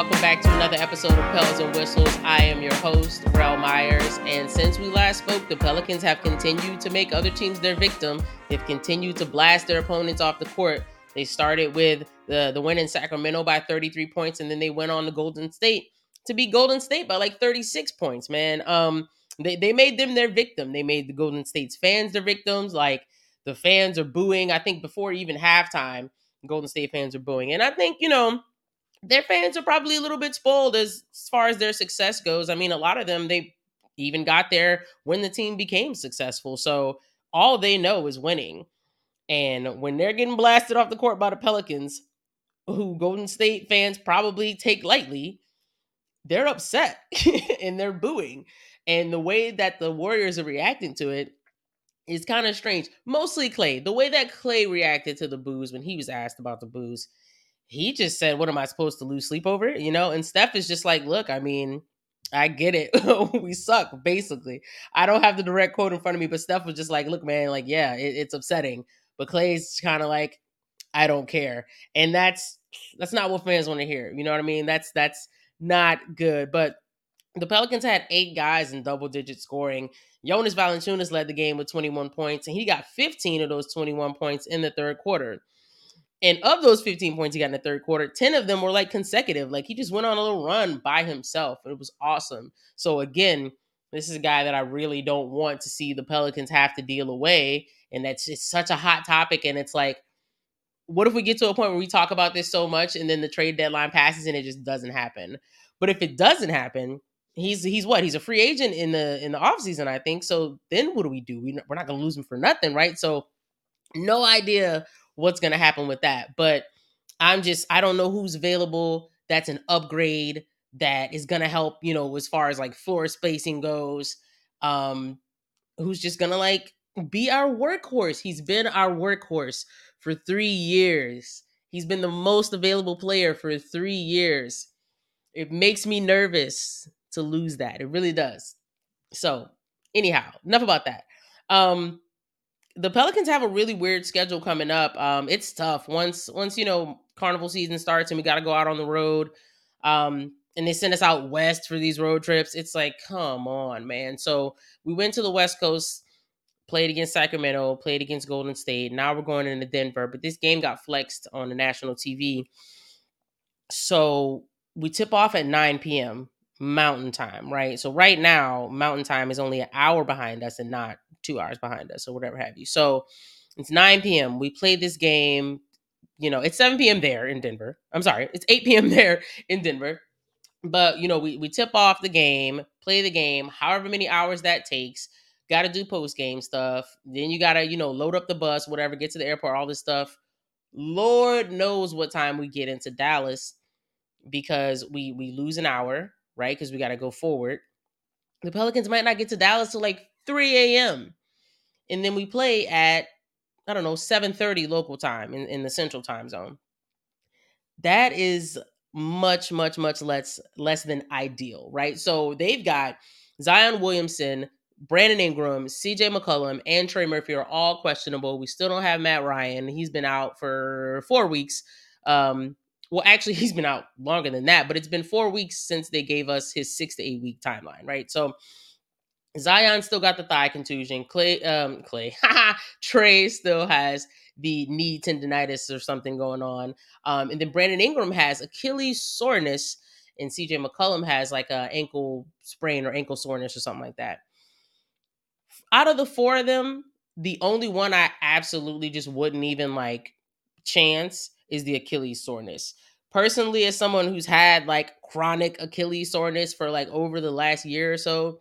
welcome back to another episode of Pels and Whistles. I am your host, Rel Myers, and since we last spoke, the Pelicans have continued to make other teams their victim. They've continued to blast their opponents off the court. They started with the, the win in Sacramento by 33 points, and then they went on to Golden State to beat Golden State by like 36 points, man. Um, they, they made them their victim. They made the Golden State's fans their victims. Like the fans are booing. I think before even halftime, Golden State fans are booing. And I think, you know, their fans are probably a little bit spoiled as, as far as their success goes. I mean, a lot of them, they even got there when the team became successful. So all they know is winning. And when they're getting blasted off the court by the Pelicans, who Golden State fans probably take lightly, they're upset and they're booing. And the way that the Warriors are reacting to it is kind of strange. Mostly Clay. The way that Clay reacted to the boos when he was asked about the boos, he just said, What am I supposed to lose sleep over? You know, and Steph is just like, Look, I mean, I get it. we suck, basically. I don't have the direct quote in front of me, but Steph was just like, Look, man, like, yeah, it, it's upsetting. But Clay's kind of like, I don't care. And that's that's not what fans want to hear. You know what I mean? That's that's not good. But the Pelicans had eight guys in double digit scoring. Jonas Valanciunas led the game with 21 points, and he got 15 of those 21 points in the third quarter. And of those 15 points he got in the third quarter, 10 of them were like consecutive. Like he just went on a little run by himself. It was awesome. So again, this is a guy that I really don't want to see the Pelicans have to deal away. And that's it's such a hot topic. And it's like, what if we get to a point where we talk about this so much and then the trade deadline passes and it just doesn't happen? But if it doesn't happen, he's he's what he's a free agent in the in the offseason i think so then what do we do we, we're not to lose him for nothing right so no idea what's going to happen with that but i'm just i don't know who's available that's an upgrade that is going to help you know as far as like floor spacing goes um who's just going to like be our workhorse he's been our workhorse for 3 years he's been the most available player for 3 years it makes me nervous to lose that. It really does. So, anyhow, enough about that. Um, the Pelicans have a really weird schedule coming up. Um, it's tough once once you know carnival season starts and we got to go out on the road. Um, and they send us out west for these road trips. It's like, come on, man. So we went to the West Coast, played against Sacramento, played against Golden State. Now we're going into Denver, but this game got flexed on the national TV. So we tip off at 9 p.m. Mountain Time, right? So right now, Mountain Time is only an hour behind us and not two hours behind us or whatever have you. So it's 9 p.m. We play this game. You know, it's 7 p.m. there in Denver. I'm sorry, it's 8 p.m. there in Denver. But you know, we we tip off the game, play the game, however many hours that takes. Got to do post game stuff. Then you got to you know load up the bus, whatever, get to the airport, all this stuff. Lord knows what time we get into Dallas because we we lose an hour right? Because we got to go forward. The Pelicans might not get to Dallas till like 3 a.m. And then we play at, I don't know, 7:30 local time in, in the central time zone. That is much, much, much less less than ideal, right? So they've got Zion Williamson, Brandon Ingram, CJ McCollum, and Trey Murphy are all questionable. We still don't have Matt Ryan. He's been out for four weeks. Um, well, actually, he's been out longer than that, but it's been four weeks since they gave us his six to eight week timeline, right? So Zion still got the thigh contusion. Clay, um, Clay, Trey still has the knee tendonitis or something going on. Um, and then Brandon Ingram has Achilles soreness, and CJ McCollum has like a ankle sprain or ankle soreness or something like that. Out of the four of them, the only one I absolutely just wouldn't even like chance is the Achilles soreness. Personally, as someone who's had like chronic Achilles soreness for like over the last year or so,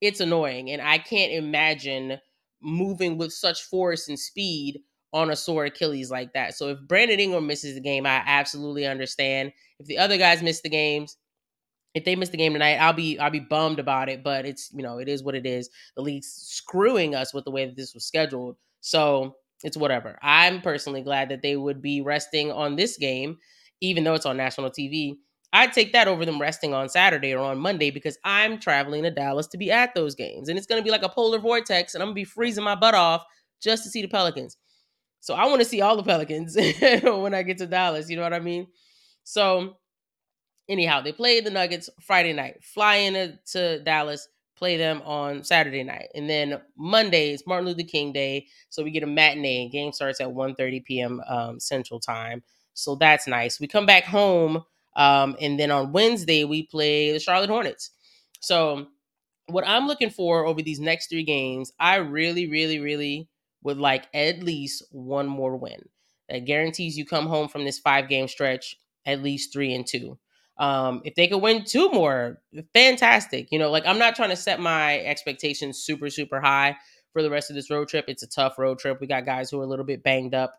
it's annoying. And I can't imagine moving with such force and speed on a sore Achilles like that. So if Brandon Ingram misses the game, I absolutely understand. If the other guys miss the games, if they miss the game tonight, I'll be I'll be bummed about it. But it's you know it is what it is. The league's screwing us with the way that this was scheduled. So it's whatever. I'm personally glad that they would be resting on this game, even though it's on national TV. I'd take that over them resting on Saturday or on Monday because I'm traveling to Dallas to be at those games. And it's going to be like a polar vortex, and I'm going to be freezing my butt off just to see the Pelicans. So I want to see all the Pelicans when I get to Dallas. You know what I mean? So anyhow, they play the Nuggets Friday night, fly into Dallas, play them on Saturday night. And then Monday is Martin Luther King Day. So we get a matinee. Game starts at 1.30 p.m. Um, Central Time. So that's nice. We come back home. Um, and then on Wednesday, we play the Charlotte Hornets. So what I'm looking for over these next three games, I really, really, really would like at least one more win. That guarantees you come home from this five game stretch at least three and two. Um, if they could win two more, fantastic. You know, like I'm not trying to set my expectations super, super high for the rest of this road trip. It's a tough road trip. We got guys who are a little bit banged up.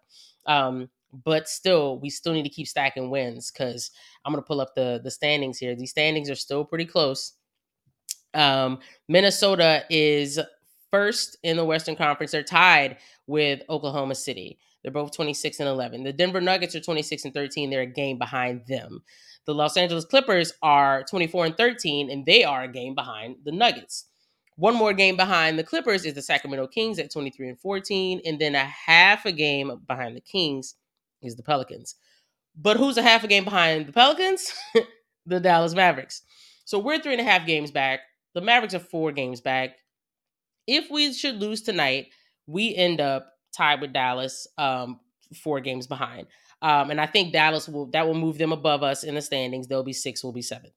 Um, but still, we still need to keep stacking wins because I'm gonna pull up the the standings here. These standings are still pretty close. Um, Minnesota is first in the Western Conference. They're tied with Oklahoma City. They're both 26 and 11. The Denver Nuggets are 26 and 13. They're a game behind them. The Los Angeles Clippers are 24 and 13, and they are a game behind the Nuggets. One more game behind the Clippers is the Sacramento Kings at 23 and 14, and then a half a game behind the Kings is the Pelicans. But who's a half a game behind the Pelicans? the Dallas Mavericks. So we're three and a half games back. The Mavericks are four games back. If we should lose tonight, we end up tied with Dallas, um, four games behind. Um, and I think Dallas will that will move them above us in the standings. They'll be six, we'll be seventh.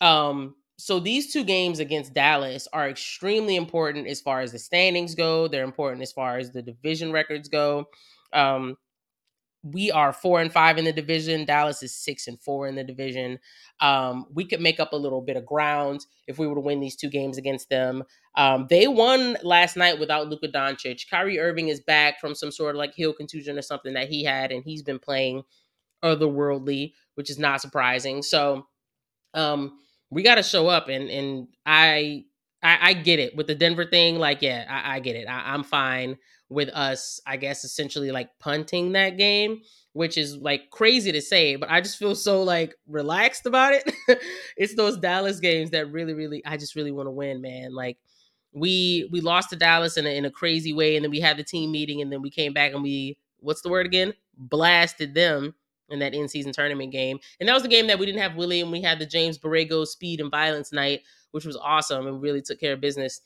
Um, so these two games against Dallas are extremely important as far as the standings go. They're important as far as the division records go. Um, we are four and five in the division. Dallas is six and four in the division. Um, we could make up a little bit of ground if we were to win these two games against them. Um, they won last night without Luka Doncic. Kyrie Irving is back from some sort of like heel contusion or something that he had, and he's been playing otherworldly, which is not surprising. So um, we got to show up, and and I, I, I get it with the Denver thing. Like, yeah, I, I get it. I, I'm fine with us, I guess, essentially like punting that game, which is like crazy to say, but I just feel so like relaxed about it. it's those Dallas games that really, really, I just really want to win, man. Like we we lost to Dallas in a, in a crazy way, and then we had the team meeting, and then we came back and we what's the word again? Blasted them in that in-season tournament game, and that was the game that we didn't have Willie, and we had the James Borrego speed and violence night, which was awesome and really took care of business.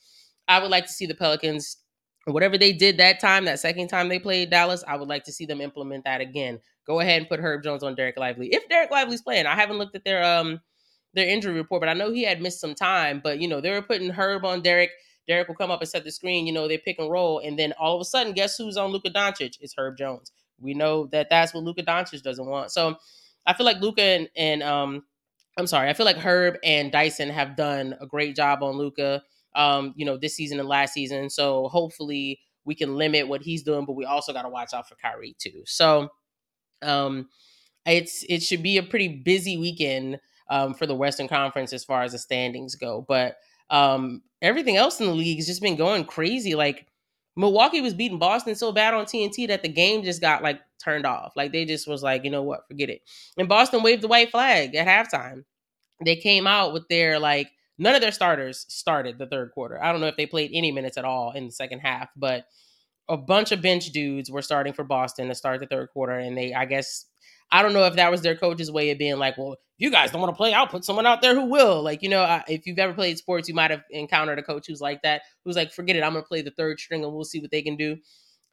I would like to see the Pelicans whatever they did that time, that second time they played Dallas, I would like to see them implement that again. Go ahead and put Herb Jones on Dereck Lively. If Dereck Lively's playing, I haven't looked at their um their injury report, but I know he had missed some time. But you know, they were putting Herb on Dereck. Dereck will come up and set the screen. You know, they pick and roll, and then all of a sudden, guess who's on Luka Doncic? It's Herb Jones. We know that that's what Luka Doncic doesn't want. So I feel like Luka and, and um I'm sorry, I feel like Herb and Dyson have done a great job on Luka um, you know, this season and last season. So hopefully we can limit what he's doing, but we also got to watch out for Kyrie too. So um, it's it should be a pretty busy weekend um, for the Western Conference as far as the standings go. But um, everything else in the league has just been going crazy. Like Milwaukee was beating Boston so bad on TNT that the game just got like turned off. Like they just was like, you know what, forget it. And Boston waved the white flag at halftime. They came out with their like None of their starters started the third quarter. I don't know if they played any minutes at all in the second half, but a bunch of bench dudes were starting for Boston to start the third quarter. And they, I guess, I don't know if that was their coach's way of being like, well, you guys don't want to play. I'll put someone out there who will. Like, you know, if you've ever played sports, you might have encountered a coach who's like that, who's like, forget it. I'm going to play the third string and we'll see what they can do.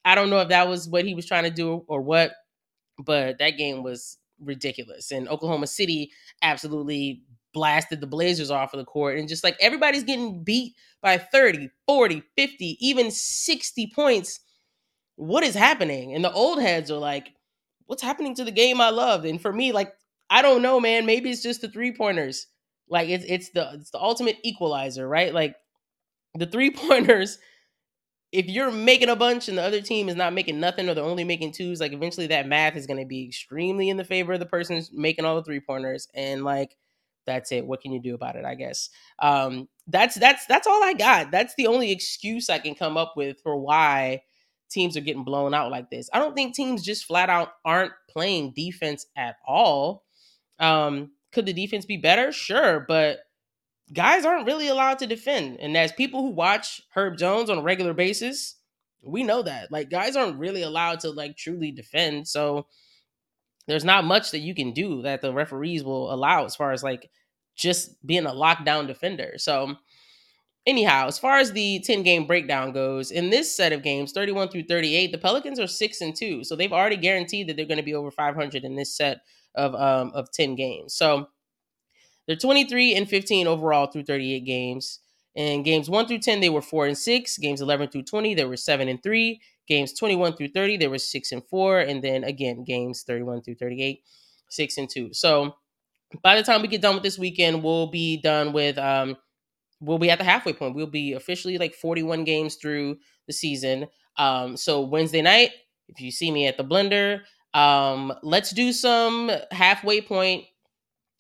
I don't know if that was what he was trying to do or what, but that game was ridiculous. And Oklahoma City absolutely blasted the Blazers off of the court and just like everybody's getting beat by 30, 40, 50, even 60 points. What is happening? And the old heads are like, what's happening to the game I loved? And for me, like, I don't know, man. Maybe it's just the three pointers. Like it's it's the it's the ultimate equalizer, right? Like the three pointers if you're making a bunch and the other team is not making nothing or they're only making twos, like eventually that math is going to be extremely in the favor of the person making all the three pointers. And like that's it. What can you do about it? I guess. Um, that's that's that's all I got. That's the only excuse I can come up with for why teams are getting blown out like this. I don't think teams just flat out aren't playing defense at all. Um, could the defense be better? Sure, but guys aren't really allowed to defend. And as people who watch Herb Jones on a regular basis, we know that. Like guys aren't really allowed to like truly defend. So there's not much that you can do that the referees will allow as far as like just being a lockdown defender. So anyhow, as far as the 10 game breakdown goes, in this set of games, 31 through 38, the Pelicans are 6 and 2. So they've already guaranteed that they're going to be over 500 in this set of um of 10 games. So they're 23 and 15 overall through 38 games. In games 1 through 10, they were 4 and 6. Games 11 through 20, they were 7 and 3. Games 21 through 30, there was 6 and 4. And then again, games 31 through 38, 6 and 2. So by the time we get done with this weekend, we'll be done with um we'll be at the halfway point. We'll be officially like 41 games through the season. Um, so Wednesday night, if you see me at the blender, um, let's do some halfway point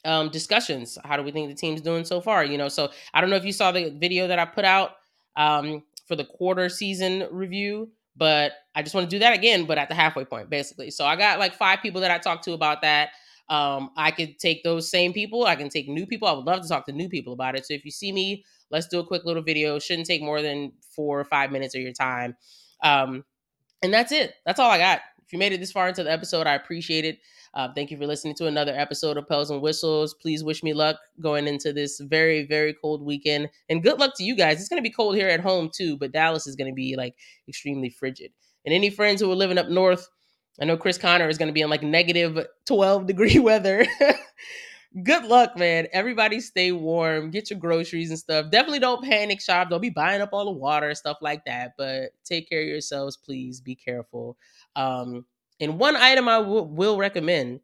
um, discussions. How do we think the team's doing so far? You know, so I don't know if you saw the video that I put out um, for the quarter season review, but I just want to do that again, but at the halfway point, basically. So I got like five people that I talked to about that. Um, I could take those same people. I can take new people. I would love to talk to new people about it. So if you see me, let's do a quick little video. Shouldn't take more than four or five minutes of your time. Um, and that's it. That's all I got. You made it this far into the episode, I appreciate it. Uh, thank you for listening to another episode of Pels and Whistles. Please wish me luck going into this very, very cold weekend. And good luck to you guys. It's going to be cold here at home too, but Dallas is going to be like extremely frigid. And any friends who are living up north, I know Chris Connor is going to be in like negative 12 degree weather. Good luck, man. Everybody stay warm, get your groceries and stuff. Definitely don't panic shop. Don't be buying up all the water and stuff like that. But take care of yourselves, please. Be careful. Um, and one item I w- will recommend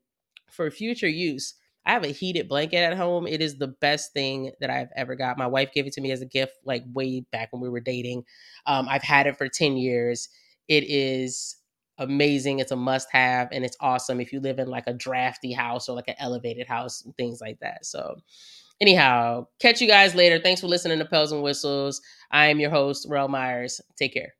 for future use I have a heated blanket at home. It is the best thing that I've ever got. My wife gave it to me as a gift, like way back when we were dating. Um, I've had it for 10 years. It is amazing. It's a must have and it's awesome if you live in like a drafty house or like an elevated house and things like that. So, anyhow, catch you guys later. Thanks for listening to Pels and Whistles. I am your host, Rel Myers. Take care.